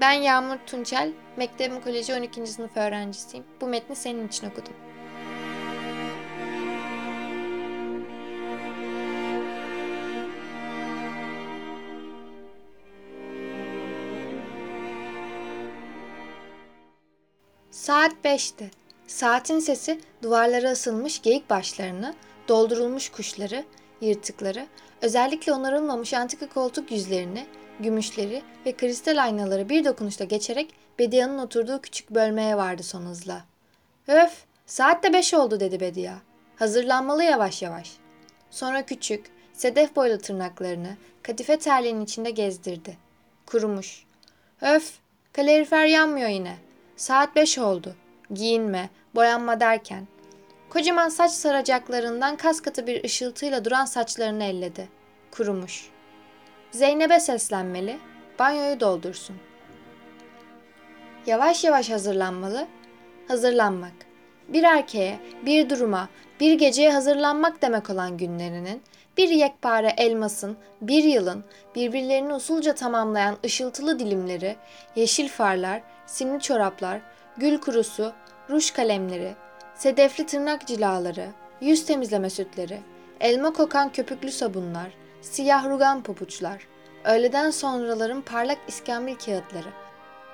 Ben Yağmur Tunçel, Mektebim Koleji 12. sınıf öğrencisiyim. Bu metni senin için okudum. Saat 5'ti. Saatin sesi duvarlara asılmış geyik başlarını, doldurulmuş kuşları, yırtıkları, özellikle onarılmamış antika koltuk yüzlerini, gümüşleri ve kristal aynaları bir dokunuşta geçerek Bedia'nın oturduğu küçük bölmeye vardı son hızla. Öf, saat de beş oldu dedi Bedia. Hazırlanmalı yavaş yavaş. Sonra küçük, sedef boylu tırnaklarını kadife terliğinin içinde gezdirdi. Kurumuş. Öf, kalorifer yanmıyor yine. Saat beş oldu. Giyinme, boyanma derken. Kocaman saç saracaklarından kas katı bir ışıltıyla duran saçlarını elledi. Kurumuş. Zeynep'e seslenmeli, banyoyu doldursun. Yavaş yavaş hazırlanmalı, hazırlanmak. Bir erkeğe, bir duruma, bir geceye hazırlanmak demek olan günlerinin, bir yekpare elmasın, bir yılın, birbirlerini usulca tamamlayan ışıltılı dilimleri, yeşil farlar, simli çoraplar, gül kurusu, ruj kalemleri, sedefli tırnak cilaları, yüz temizleme sütleri, elma kokan köpüklü sabunlar, siyah rugan pabuçlar, öğleden sonraların parlak iskambil kağıtları,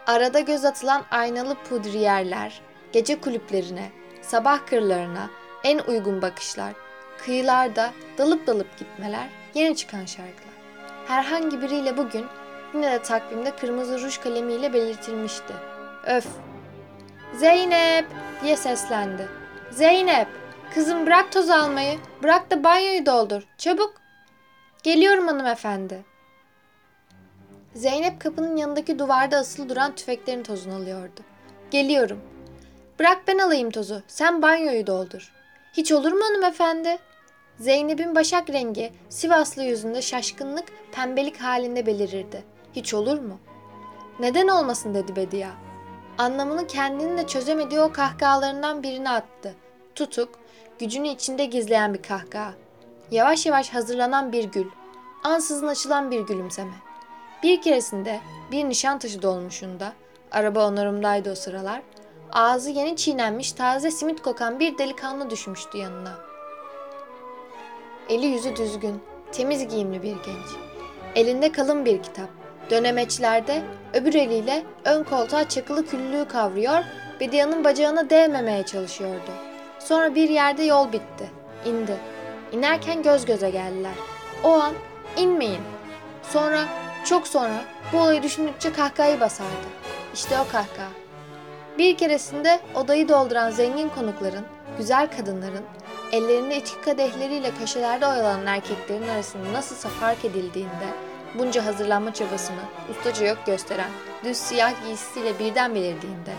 arada göz atılan aynalı pudriyerler, gece kulüplerine, sabah kırlarına en uygun bakışlar, kıyılarda dalıp dalıp gitmeler, yeni çıkan şarkılar. Herhangi biriyle bugün yine de takvimde kırmızı ruj kalemiyle belirtilmişti. Öf! Zeynep! diye seslendi. Zeynep! Kızım bırak toz almayı, bırak da banyoyu doldur. Çabuk! Geliyorum hanımefendi. Zeynep kapının yanındaki duvarda asılı duran tüfeklerin tozunu alıyordu. Geliyorum. Bırak ben alayım tozu. Sen banyoyu doldur. Hiç olur mu hanımefendi? Zeynep'in başak rengi Sivaslı yüzünde şaşkınlık, pembelik halinde belirirdi. Hiç olur mu? Neden olmasın dedi Bedia. Anlamını kendinin de çözemediği o kahkahalarından birini attı. Tutuk, gücünü içinde gizleyen bir kahkaha. Yavaş yavaş hazırlanan bir gül. Ansızın açılan bir gülümseme. Bir keresinde bir nişan taşı dolmuşunda, araba onarımdaydı o sıralar, ağzı yeni çiğnenmiş taze simit kokan bir delikanlı düşmüştü yanına. Eli yüzü düzgün, temiz giyimli bir genç. Elinde kalın bir kitap. Dönemeçlerde öbür eliyle ön koltuğa çakılı küllüğü kavruyor, Bedia'nın bacağına değmemeye çalışıyordu. Sonra bir yerde yol bitti. İndi. İnerken göz göze geldiler. O an inmeyin. Sonra çok sonra bu olayı düşündükçe kahkahayı basardı. İşte o kahkaha. Bir keresinde odayı dolduran zengin konukların, güzel kadınların, ellerinde içki kadehleriyle köşelerde oyalanan erkeklerin arasında nasılsa fark edildiğinde, bunca hazırlanma çabasını ustaca yok gösteren düz siyah giysisiyle birden belirdiğinde,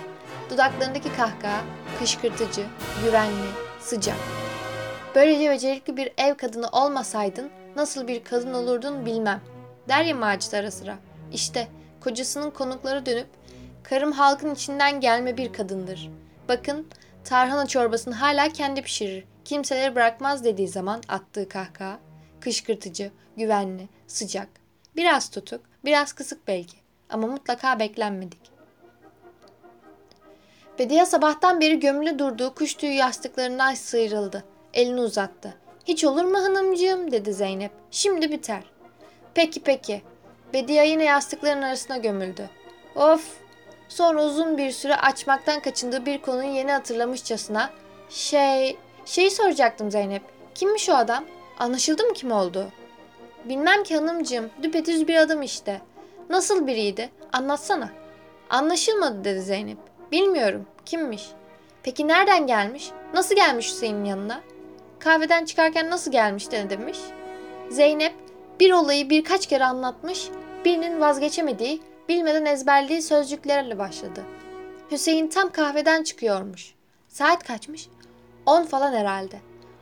dudaklarındaki kahkaha kışkırtıcı, güvenli, sıcak. Böylece becerikli bir ev kadını olmasaydın nasıl bir kadın olurdun bilmem. Der ya Macit ara sıra. İşte kocasının konukları dönüp karım halkın içinden gelme bir kadındır. Bakın tarhana çorbasını hala kendi pişirir. Kimseleri bırakmaz dediği zaman attığı kahkaha. Kışkırtıcı, güvenli, sıcak. Biraz tutuk, biraz kısık belki. Ama mutlaka beklenmedik. Bediye sabahtan beri gömülü durduğu kuş tüyü yastıklarından sıyrıldı. Elini uzattı. Hiç olur mu hanımcığım dedi Zeynep. Şimdi biter. Peki peki. Bediye yine yastıkların arasına gömüldü. Of! Sonra uzun bir süre açmaktan kaçındığı bir konuyu yeni hatırlamışçasına şey, şeyi soracaktım Zeynep. Kimmiş o adam? Anlaşıldı mı kim oldu? Bilmem ki hanımcığım. Düpedüz bir adam işte. Nasıl biriydi? Anlatsana. Anlaşılmadı dedi Zeynep. Bilmiyorum. Kimmiş? Peki nereden gelmiş? Nasıl gelmiş Hüseyin'in yanına? Kahveden çıkarken nasıl gelmiş demiş. Zeynep bir olayı birkaç kere anlatmış, birinin vazgeçemediği, bilmeden ezberlediği sözcüklerle başladı. Hüseyin tam kahveden çıkıyormuş. Saat kaçmış? On falan herhalde.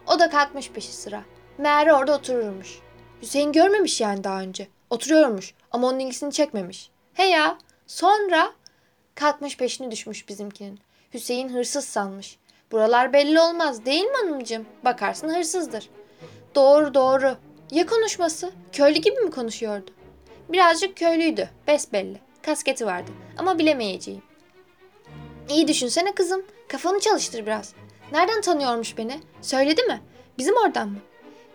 O da kalkmış peşi sıra. Meğer orada otururmuş. Hüseyin görmemiş yani daha önce. Oturuyormuş ama onun ilgisini çekmemiş. He ya sonra kalkmış peşine düşmüş bizimkinin. Hüseyin hırsız sanmış. Buralar belli olmaz değil mi hanımcığım? Bakarsın hırsızdır. Doğru doğru. Ya konuşması? Köylü gibi mi konuşuyordu? Birazcık köylüydü, besbelli. kasketi vardı ama bilemeyeceğim. İyi düşünsene kızım. Kafanı çalıştır biraz. Nereden tanıyormuş beni? Söyledi mi? Bizim oradan mı?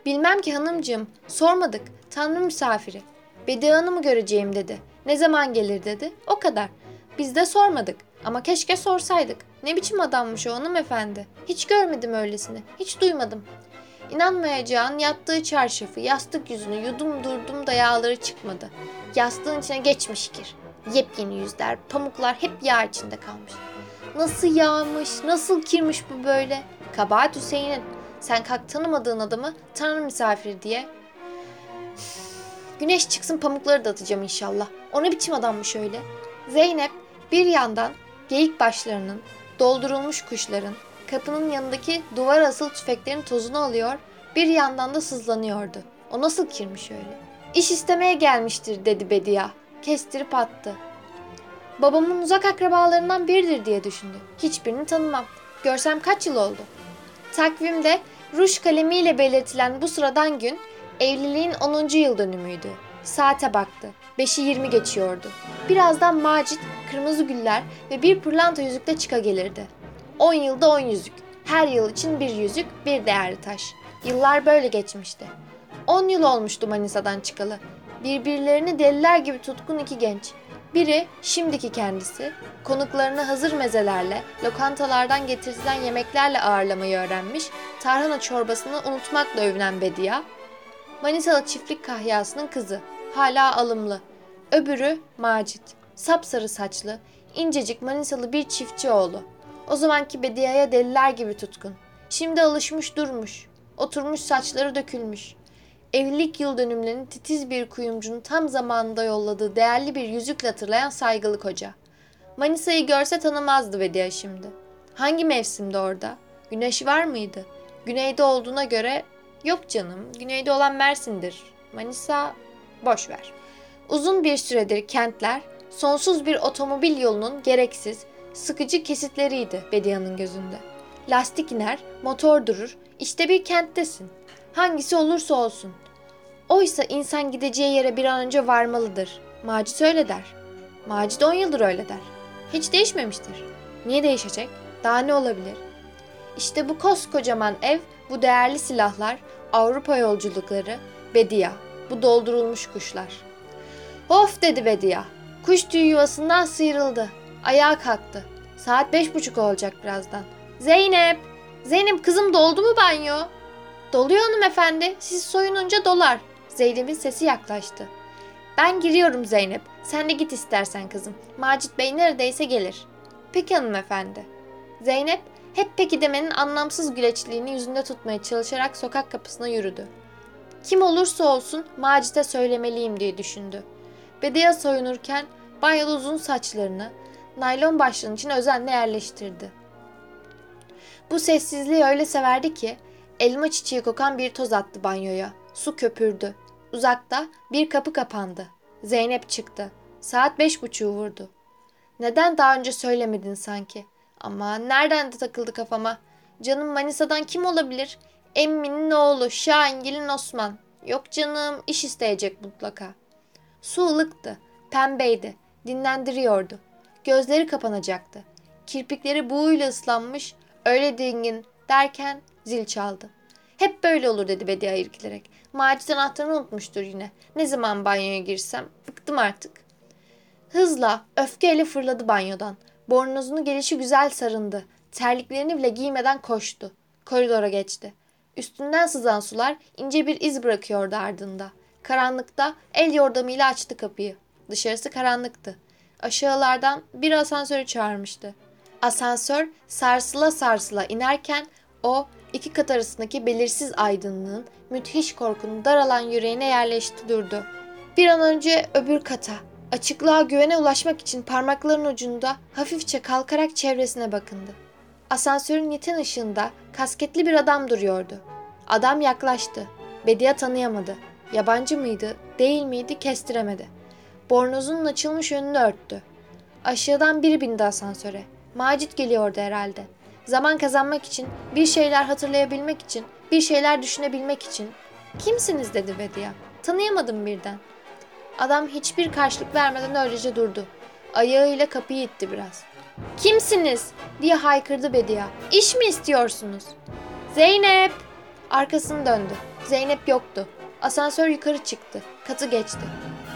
Bilmem ki hanımcığım. Sormadık. Tanrı misafiri. Bediye Hanım'ı göreceğim dedi. Ne zaman gelir dedi. O kadar. Biz de sormadık. Ama keşke sorsaydık. Ne biçim adammış o hanımefendi. Hiç görmedim öylesini. Hiç duymadım. İnanmayacağın yattığı çarşafı, yastık yüzünü yudum durdum da yağları çıkmadı. Yastığın içine geçmiş kir. Yepyeni yüzler, pamuklar hep yağ içinde kalmış. Nasıl yağmış, nasıl kirmiş bu böyle? Kabahat Hüseyin'in. Sen kalk tanımadığın adamı tanrı misafiri diye. Güneş çıksın pamukları da atacağım inşallah. O ne biçim adammış öyle? Zeynep bir yandan geyik başlarının, doldurulmuş kuşların, kapının yanındaki duvar asıl tüfeklerin tozunu alıyor, bir yandan da sızlanıyordu. O nasıl kirmiş öyle? İş istemeye gelmiştir dedi Bedia. Kestirip attı. Babamın uzak akrabalarından biridir diye düşündü. Hiçbirini tanımam. Görsem kaç yıl oldu? Takvimde ruj kalemiyle belirtilen bu sıradan gün evliliğin 10. yıl dönümüydü. Saate baktı. 5'i 20 geçiyordu. Birazdan Macit kırmızı güller ve bir pırlanta yüzükle çıka gelirdi. 10 yılda 10 yüzük. Her yıl için bir yüzük, bir değerli taş. Yıllar böyle geçmişti. 10 yıl olmuştu Manisa'dan çıkalı. Birbirlerini deliler gibi tutkun iki genç. Biri şimdiki kendisi, konuklarını hazır mezelerle, lokantalardan getirilen yemeklerle ağırlamayı öğrenmiş, tarhana çorbasını unutmakla övünen Bedia, Manisalı çiftlik kahyasının kızı, hala alımlı. Öbürü Macit, sapsarı saçlı, incecik Manisalı bir çiftçi oğlu. O zamanki Bedia'ya deliler gibi tutkun. Şimdi alışmış durmuş, oturmuş saçları dökülmüş. Evlilik yıl dönümlerini titiz bir kuyumcunun tam zamanında yolladığı değerli bir yüzükle hatırlayan saygılı koca. Manisa'yı görse tanımazdı Bedia şimdi. Hangi mevsimde orada? Güneş var mıydı? Güneyde olduğuna göre yok canım. Güneyde olan Mersin'dir. Manisa boş ver. Uzun bir süredir kentler sonsuz bir otomobil yolunun gereksiz, sıkıcı kesitleriydi Bedia'nın gözünde. Lastik iner, motor durur, işte bir kenttesin. Hangisi olursa olsun. Oysa insan gideceği yere bir an önce varmalıdır. Macit öyle der. Macit 10 yıldır öyle der. Hiç değişmemiştir. Niye değişecek? Daha ne olabilir? İşte bu koskocaman ev, bu değerli silahlar, Avrupa yolculukları, Bedia, bu doldurulmuş kuşlar. Of dedi Bedia. Kuş tüyü yuvasından sıyrıldı. Ayağa kalktı. Saat beş buçuk olacak birazdan. Zeynep! Zeynep kızım doldu mu banyo? Doluyor hanımefendi. Siz soyununca dolar. Zeynep'in sesi yaklaştı. Ben giriyorum Zeynep. Sen de git istersen kızım. Macit Bey neredeyse gelir. Peki hanımefendi. Zeynep hep peki demenin anlamsız güleçliğini yüzünde tutmaya çalışarak sokak kapısına yürüdü. Kim olursa olsun Macit'e söylemeliyim diye düşündü. Bedia soyunurken banyoda uzun saçlarını naylon başlığın için özenle yerleştirdi. Bu sessizliği öyle severdi ki elma çiçeği kokan bir toz attı banyoya. Su köpürdü. Uzakta bir kapı kapandı. Zeynep çıktı. Saat beş buçuğu vurdu. Neden daha önce söylemedin sanki? Ama nereden de takıldı kafama. Canım Manisa'dan kim olabilir? Emmi'nin oğlu Şahingil'in Osman. Yok canım iş isteyecek mutlaka. Su ılıktı, pembeydi, dinlendiriyordu. Gözleri kapanacaktı. Kirpikleri buğuyla ıslanmış, öyle dingin derken zil çaldı. Hep böyle olur dedi Bedia irkilerek. Macit anahtarını unutmuştur yine. Ne zaman banyoya girsem bıktım artık. Hızla, öfkeyle fırladı banyodan. Bornozunu gelişi güzel sarındı. Terliklerini bile giymeden koştu. Koridora geçti. Üstünden sızan sular ince bir iz bırakıyordu ardında. Karanlıkta el yordamıyla açtı kapıyı. Dışarısı karanlıktı. Aşağılardan bir asansörü çağırmıştı. Asansör sarsıla sarsıla inerken o iki kat arasındaki belirsiz aydınlığın müthiş korkunun daralan yüreğine yerleşti durdu. Bir an önce öbür kata, açıklığa güvene ulaşmak için parmaklarının ucunda hafifçe kalkarak çevresine bakındı. Asansörün yeten ışığında kasketli bir adam duruyordu. Adam yaklaştı. Bedia tanıyamadı. Yabancı mıydı, değil miydi kestiremedi. Bornozunun açılmış önünü örttü. Aşağıdan biri bindi asansöre. Macit geliyordu herhalde. Zaman kazanmak için, bir şeyler hatırlayabilmek için, bir şeyler düşünebilmek için. Kimsiniz dedi Bedia. Tanıyamadım birden. Adam hiçbir karşılık vermeden öylece durdu. Ayağıyla kapıyı itti biraz. Kimsiniz? diye haykırdı Bediye. İş mi istiyorsunuz? Zeynep! Arkasını döndü. Zeynep yoktu. Asansör yukarı çıktı. Katı geçti.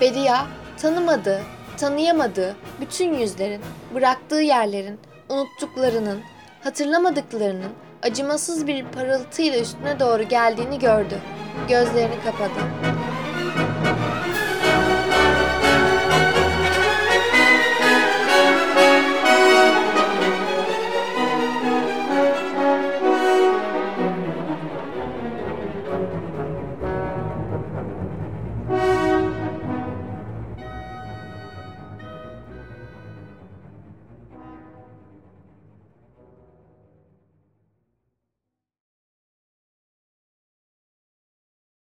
Bediye tanımadığı, tanıyamadığı bütün yüzlerin, bıraktığı yerlerin, unuttuklarının, hatırlamadıklarının acımasız bir parıltıyla üstüne doğru geldiğini gördü. Gözlerini kapadı.